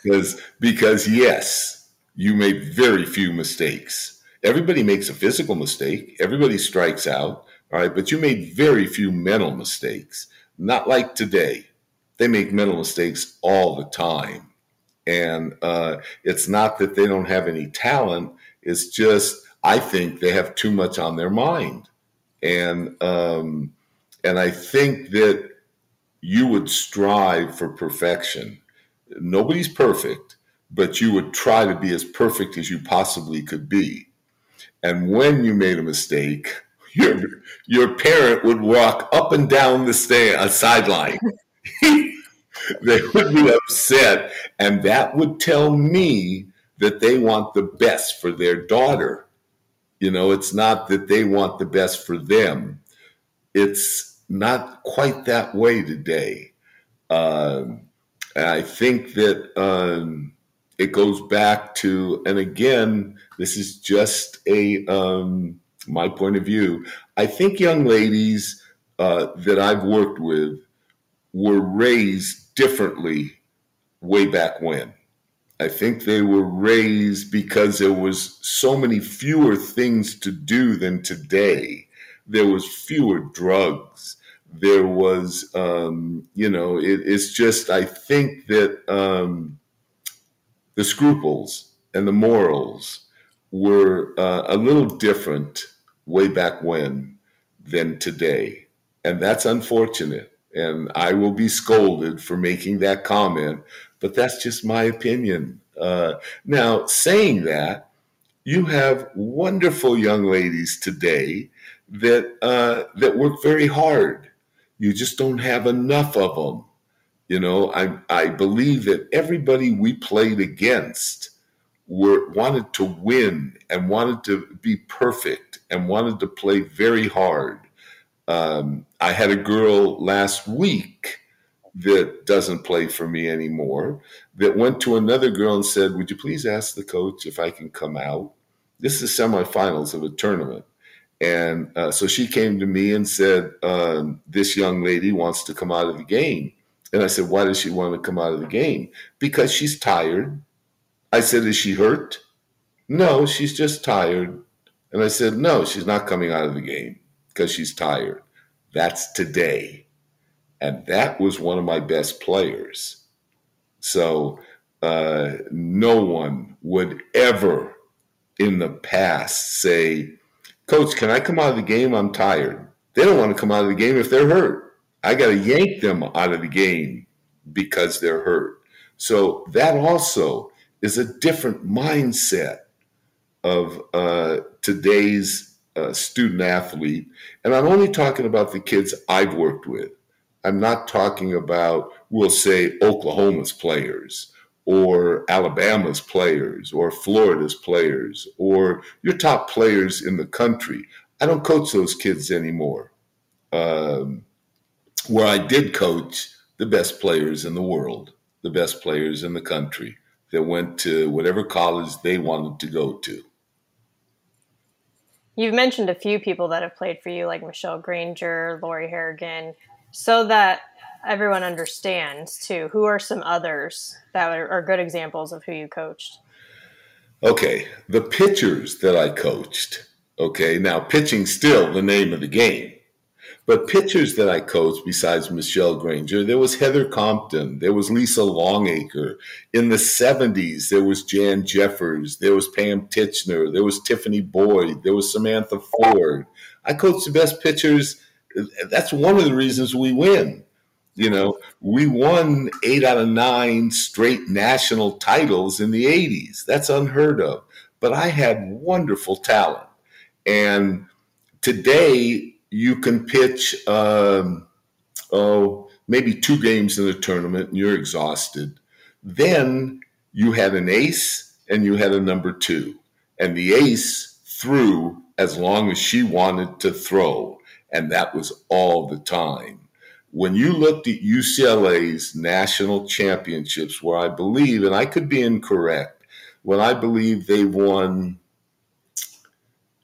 because because yes you made very few mistakes. Everybody makes a physical mistake, everybody strikes out, all right, but you made very few mental mistakes. Not like today. They make mental mistakes all the time. And uh, it's not that they don't have any talent, it's just, I think they have too much on their mind. And, um, and I think that you would strive for perfection. Nobody's perfect but you would try to be as perfect as you possibly could be. And when you made a mistake, your your parent would walk up and down the stand, a uh, sideline. they would be upset, and that would tell me that they want the best for their daughter. You know, it's not that they want the best for them. It's not quite that way today. Um, I think that um, it goes back to, and again, this is just a um, my point of view. I think young ladies uh, that I've worked with were raised differently way back when. I think they were raised because there was so many fewer things to do than today. There was fewer drugs. There was, um, you know, it, it's just I think that. Um, the scruples and the morals were uh, a little different way back when than today. And that's unfortunate. And I will be scolded for making that comment, but that's just my opinion. Uh, now, saying that, you have wonderful young ladies today that uh, that work very hard. You just don't have enough of them. You know, I I believe that everybody we played against were wanted to win and wanted to be perfect and wanted to play very hard. Um, I had a girl last week that doesn't play for me anymore that went to another girl and said, "Would you please ask the coach if I can come out?" This is semifinals of a tournament. And uh, so she came to me and said, um, This young lady wants to come out of the game. And I said, Why does she want to come out of the game? Because she's tired. I said, Is she hurt? No, she's just tired. And I said, No, she's not coming out of the game because she's tired. That's today. And that was one of my best players. So uh, no one would ever in the past say, Coach, can I come out of the game? I'm tired. They don't want to come out of the game if they're hurt. I got to yank them out of the game because they're hurt. So that also is a different mindset of uh, today's uh, student athlete. And I'm only talking about the kids I've worked with. I'm not talking about, we'll say, Oklahoma's players or Alabama's players or Florida's players or your top players in the country. I don't coach those kids anymore. Um, where I did coach the best players in the world. the best players in the country that went to whatever college they wanted to go to. You've mentioned a few people that have played for you, like Michelle Granger, Lori Harrigan, so that everyone understands too. Who are some others that are, are good examples of who you coached? Okay, the pitchers that I coached. Okay, now pitching still the name of the game. But pitchers that I coached besides Michelle Granger, there was Heather Compton, there was Lisa Longaker. In the 70s, there was Jan Jeffers, there was Pam Tichenor, there was Tiffany Boyd, there was Samantha Ford. I coached the best pitchers. That's one of the reasons we win. You know, we won eight out of nine straight national titles in the 80s. That's unheard of. But I had wonderful talent. And today, you can pitch, um, oh, maybe two games in a tournament and you're exhausted. Then you had an ace and you had a number two. And the ace threw as long as she wanted to throw. And that was all the time. When you looked at UCLA's national championships, where I believe, and I could be incorrect, when I believe they won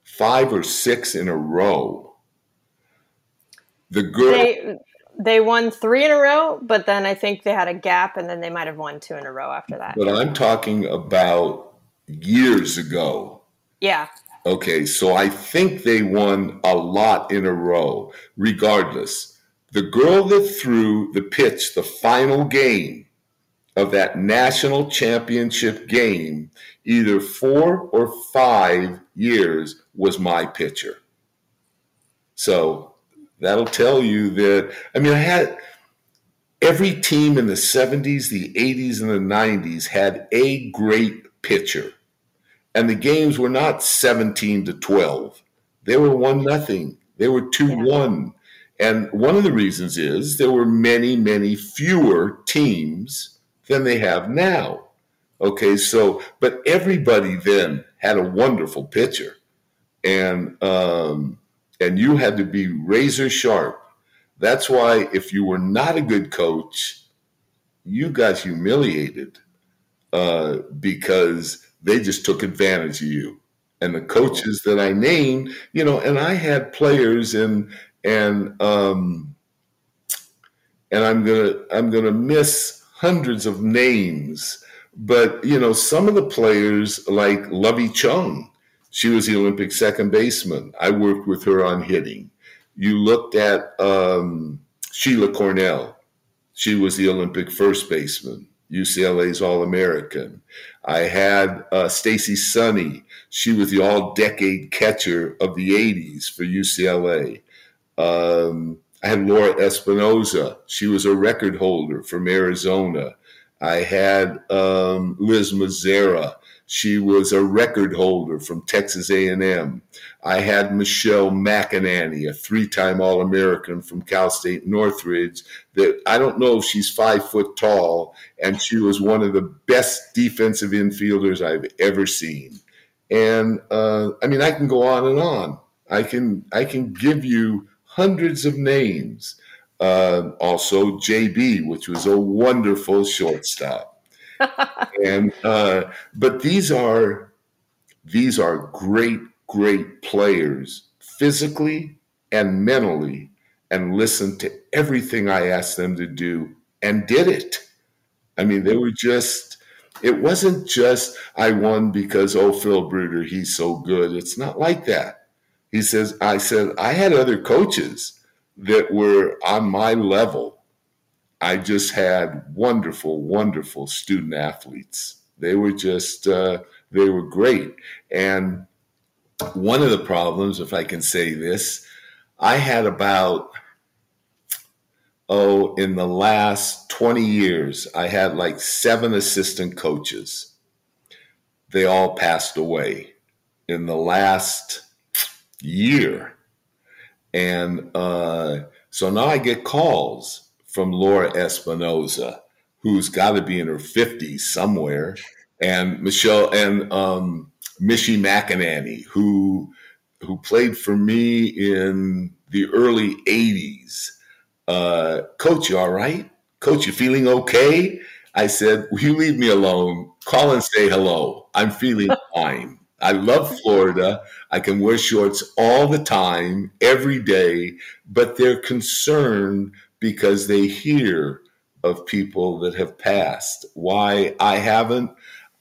five or six in a row, the girl. They, they won three in a row, but then I think they had a gap, and then they might have won two in a row after that. But I'm talking about years ago. Yeah. Okay, so I think they won a lot in a row. Regardless, the girl that threw the pitch, the final game of that national championship game, either four or five years, was my pitcher. So that'll tell you that. I mean, I had every team in the 70s, the 80s, and the 90s had a great pitcher. And the games were not 17 to 12. They were 1 nothing. They were 2 1. And one of the reasons is there were many, many fewer teams than they have now. Okay, so, but everybody then had a wonderful pitcher. And um, and you had to be razor sharp. That's why if you were not a good coach, you got humiliated uh, because they just took advantage of you. And the coaches that I named, you know, and I had players and and um, and I'm gonna I'm gonna miss hundreds of names, but you know, some of the players like Lovey Chung, she was the Olympic second baseman. I worked with her on hitting. You looked at um, Sheila Cornell. She was the Olympic first baseman, UCLA's All American. I had uh, Stacy Sunny. She was the all decade catcher of the 80s for UCLA. Um, I had Laura Espinoza. She was a record holder from Arizona. I had um, Liz Mazzara. She was a record holder from Texas A&M. I had Michelle McInerney, a three-time All-American from Cal State Northridge. That I don't know if she's five foot tall, and she was one of the best defensive infielders I've ever seen. And uh, I mean, I can go on and on. I can I can give you hundreds of names. Uh, also, JB, which was a wonderful shortstop and uh, but these are these are great great players physically and mentally and listened to everything I asked them to do and did it. I mean, they were just, it wasn't just, I won because, oh, Phil Bruder, he's so good. It's not like that. He says, I said, I had other coaches that were on my level I just had wonderful, wonderful student athletes. They were just, uh, they were great. And one of the problems, if I can say this, I had about, oh, in the last 20 years, I had like seven assistant coaches. They all passed away in the last year. And uh, so now I get calls from Laura Espinoza, who's got to be in her 50s somewhere, and Michelle and um, Michie McInerney, who who played for me in the early 80s. Uh, Coach, you all right? Coach, you feeling okay? I said, Will you leave me alone? Call and say hello. I'm feeling fine. I love Florida. I can wear shorts all the time, every day, but they're concerned because they hear of people that have passed. Why I haven't,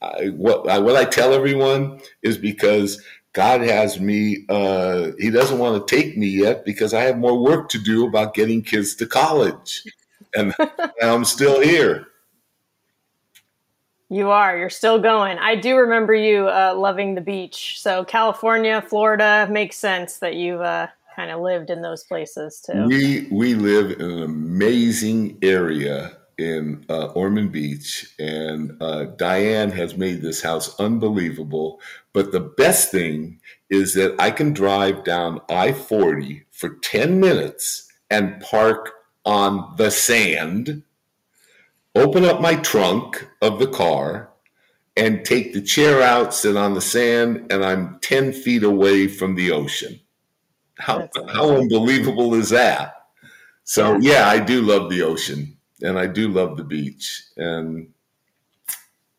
I, what, I, what I tell everyone is because God has me, uh, He doesn't want to take me yet because I have more work to do about getting kids to college. And I'm still here. You are. You're still going. I do remember you uh, loving the beach. So California, Florida makes sense that you've uh, kind of lived in those places too. We we live in an amazing area in uh, Ormond Beach, and uh, Diane has made this house unbelievable. But the best thing is that I can drive down I 40 for 10 minutes and park on the sand open up my trunk of the car and take the chair out, sit on the sand, and I'm 10 feet away from the ocean. How, how unbelievable is that? So, yeah, I do love the ocean and I do love the beach. And,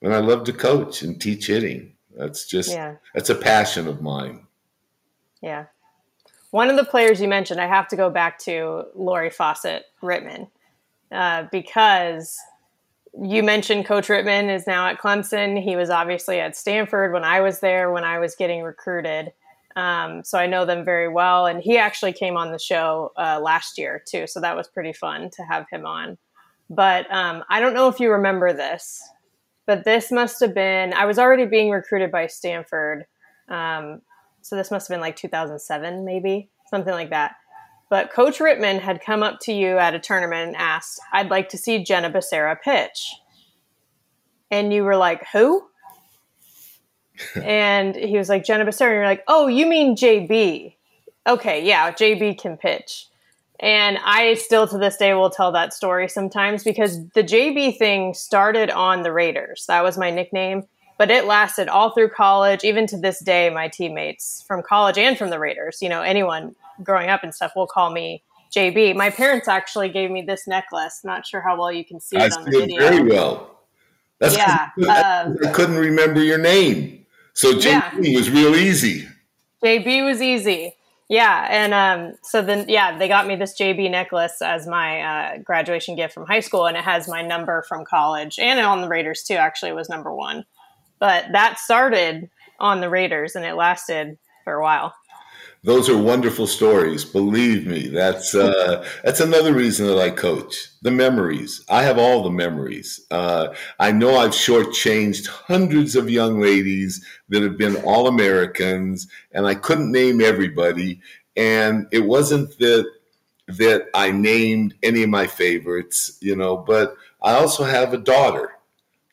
and I love to coach and teach hitting. That's just, yeah. that's a passion of mine. Yeah. One of the players you mentioned, I have to go back to Lori Fawcett Rittman uh, because you mentioned Coach Rittman is now at Clemson. He was obviously at Stanford when I was there, when I was getting recruited. Um, so I know them very well. And he actually came on the show uh, last year, too. So that was pretty fun to have him on. But um, I don't know if you remember this, but this must have been, I was already being recruited by Stanford. Um, so this must have been like 2007, maybe, something like that. But Coach Rittman had come up to you at a tournament and asked, I'd like to see Jenna Becerra pitch. And you were like, Who? and he was like, Jenna Becerra. And you're like, Oh, you mean JB. Okay, yeah, JB can pitch. And I still to this day will tell that story sometimes because the JB thing started on the Raiders. That was my nickname, but it lasted all through college. Even to this day, my teammates from college and from the Raiders, you know, anyone growing up and stuff will call me JB. My parents actually gave me this necklace. Not sure how well you can see it I on the video. Very well. That's yeah, um, I couldn't remember your name, so JB yeah. was real easy. JB was easy. Yeah, and um, so then yeah, they got me this JB necklace as my uh, graduation gift from high school, and it has my number from college, and on the Raiders too. Actually, it was number one, but that started on the Raiders, and it lasted for a while those are wonderful stories. Believe me, that's uh, that's another reason that I coach. The memories. I have all the memories. Uh, I know I've shortchanged hundreds of young ladies that have been all Americans, and I couldn't name everybody. And it wasn't that that I named any of my favorites, you know. But I also have a daughter,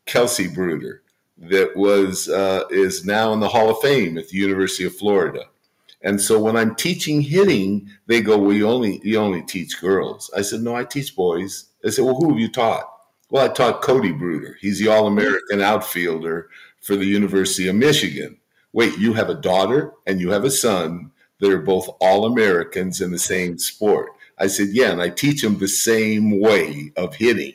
Kelsey Bruder, that was uh, is now in the Hall of Fame at the University of Florida and so when I'm teaching hitting, they go, "Well, you only you only teach girls." I said, "No, I teach boys." I said, "Well, who have you taught?" Well, I taught Cody Bruder. He's the All American outfielder for the University of Michigan. Wait, you have a daughter and you have a son that are both All Americans in the same sport. I said, "Yeah," and I teach them the same way of hitting.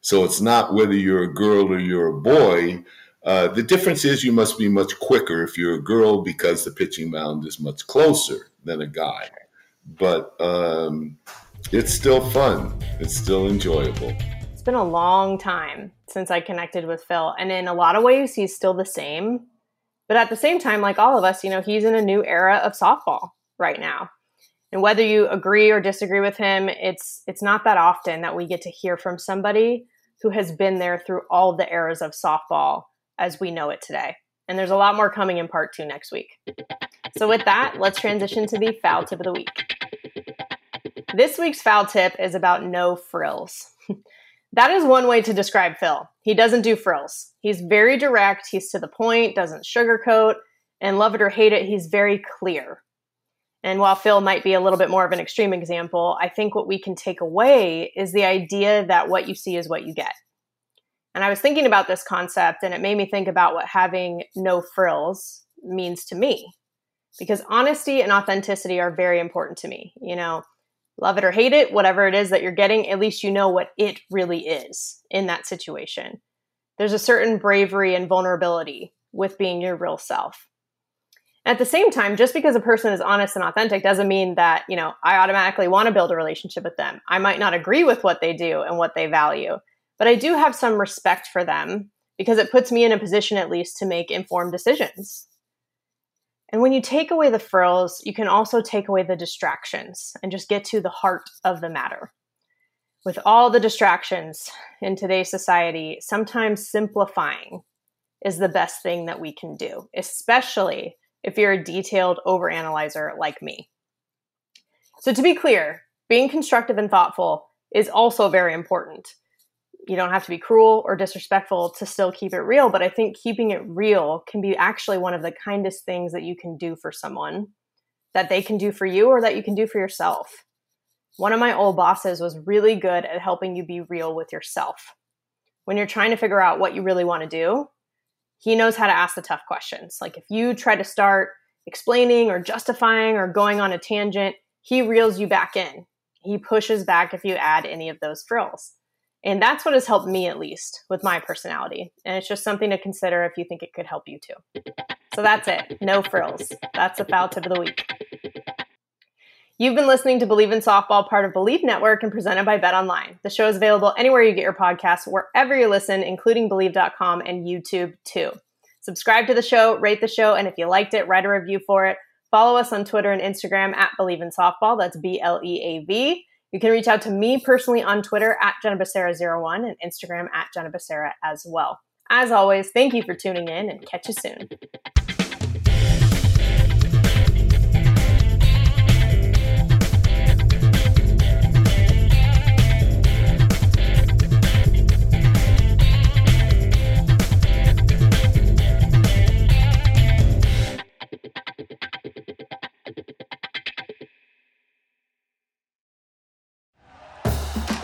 So it's not whether you're a girl or you're a boy uh, the difference is you must be much quicker if you're a girl because the pitching mound is much closer than a guy. But um, it's still fun. It's still enjoyable. It's been a long time since I connected with Phil, and in a lot of ways, he's still the same. But at the same time, like all of us, you know, he's in a new era of softball right now. And whether you agree or disagree with him, it's it's not that often that we get to hear from somebody who has been there through all the eras of softball as we know it today. And there's a lot more coming in part two next week. So, with that, let's transition to the foul tip of the week. This week's foul tip is about no frills. that is one way to describe Phil. He doesn't do frills. He's very direct, he's to the point, doesn't sugarcoat, and love it or hate it, he's very clear. And while Phil might be a little bit more of an extreme example, I think what we can take away is the idea that what you see is what you get. And I was thinking about this concept and it made me think about what having no frills means to me. Because honesty and authenticity are very important to me. You know, Love it or hate it, whatever it is that you're getting, at least you know what it really is in that situation. There's a certain bravery and vulnerability with being your real self. At the same time, just because a person is honest and authentic doesn't mean that, you know, I automatically want to build a relationship with them. I might not agree with what they do and what they value, but I do have some respect for them because it puts me in a position at least to make informed decisions. And when you take away the frills, you can also take away the distractions and just get to the heart of the matter. With all the distractions in today's society, sometimes simplifying is the best thing that we can do, especially if you're a detailed overanalyzer like me. So, to be clear, being constructive and thoughtful is also very important. You don't have to be cruel or disrespectful to still keep it real, but I think keeping it real can be actually one of the kindest things that you can do for someone that they can do for you or that you can do for yourself. One of my old bosses was really good at helping you be real with yourself. When you're trying to figure out what you really want to do, he knows how to ask the tough questions. Like if you try to start explaining or justifying or going on a tangent, he reels you back in. He pushes back if you add any of those frills. And that's what has helped me, at least, with my personality. And it's just something to consider if you think it could help you too. So that's it. No frills. That's the foul tip of the week. You've been listening to Bleav in Softball, part of Bleav Network and presented by BetOnline. The show is available anywhere you get your podcasts, wherever you listen, including Bleav.com and YouTube too. Subscribe to the show, rate the show, and if you liked it, write a review for it. Follow us on Twitter and Instagram at Bleav in Softball. That's B L E A V. You can reach out to me personally on Twitter at Jenna Becerra01 and Instagram at Jenna Becerra as well. As always, thank you for tuning in and catch you soon.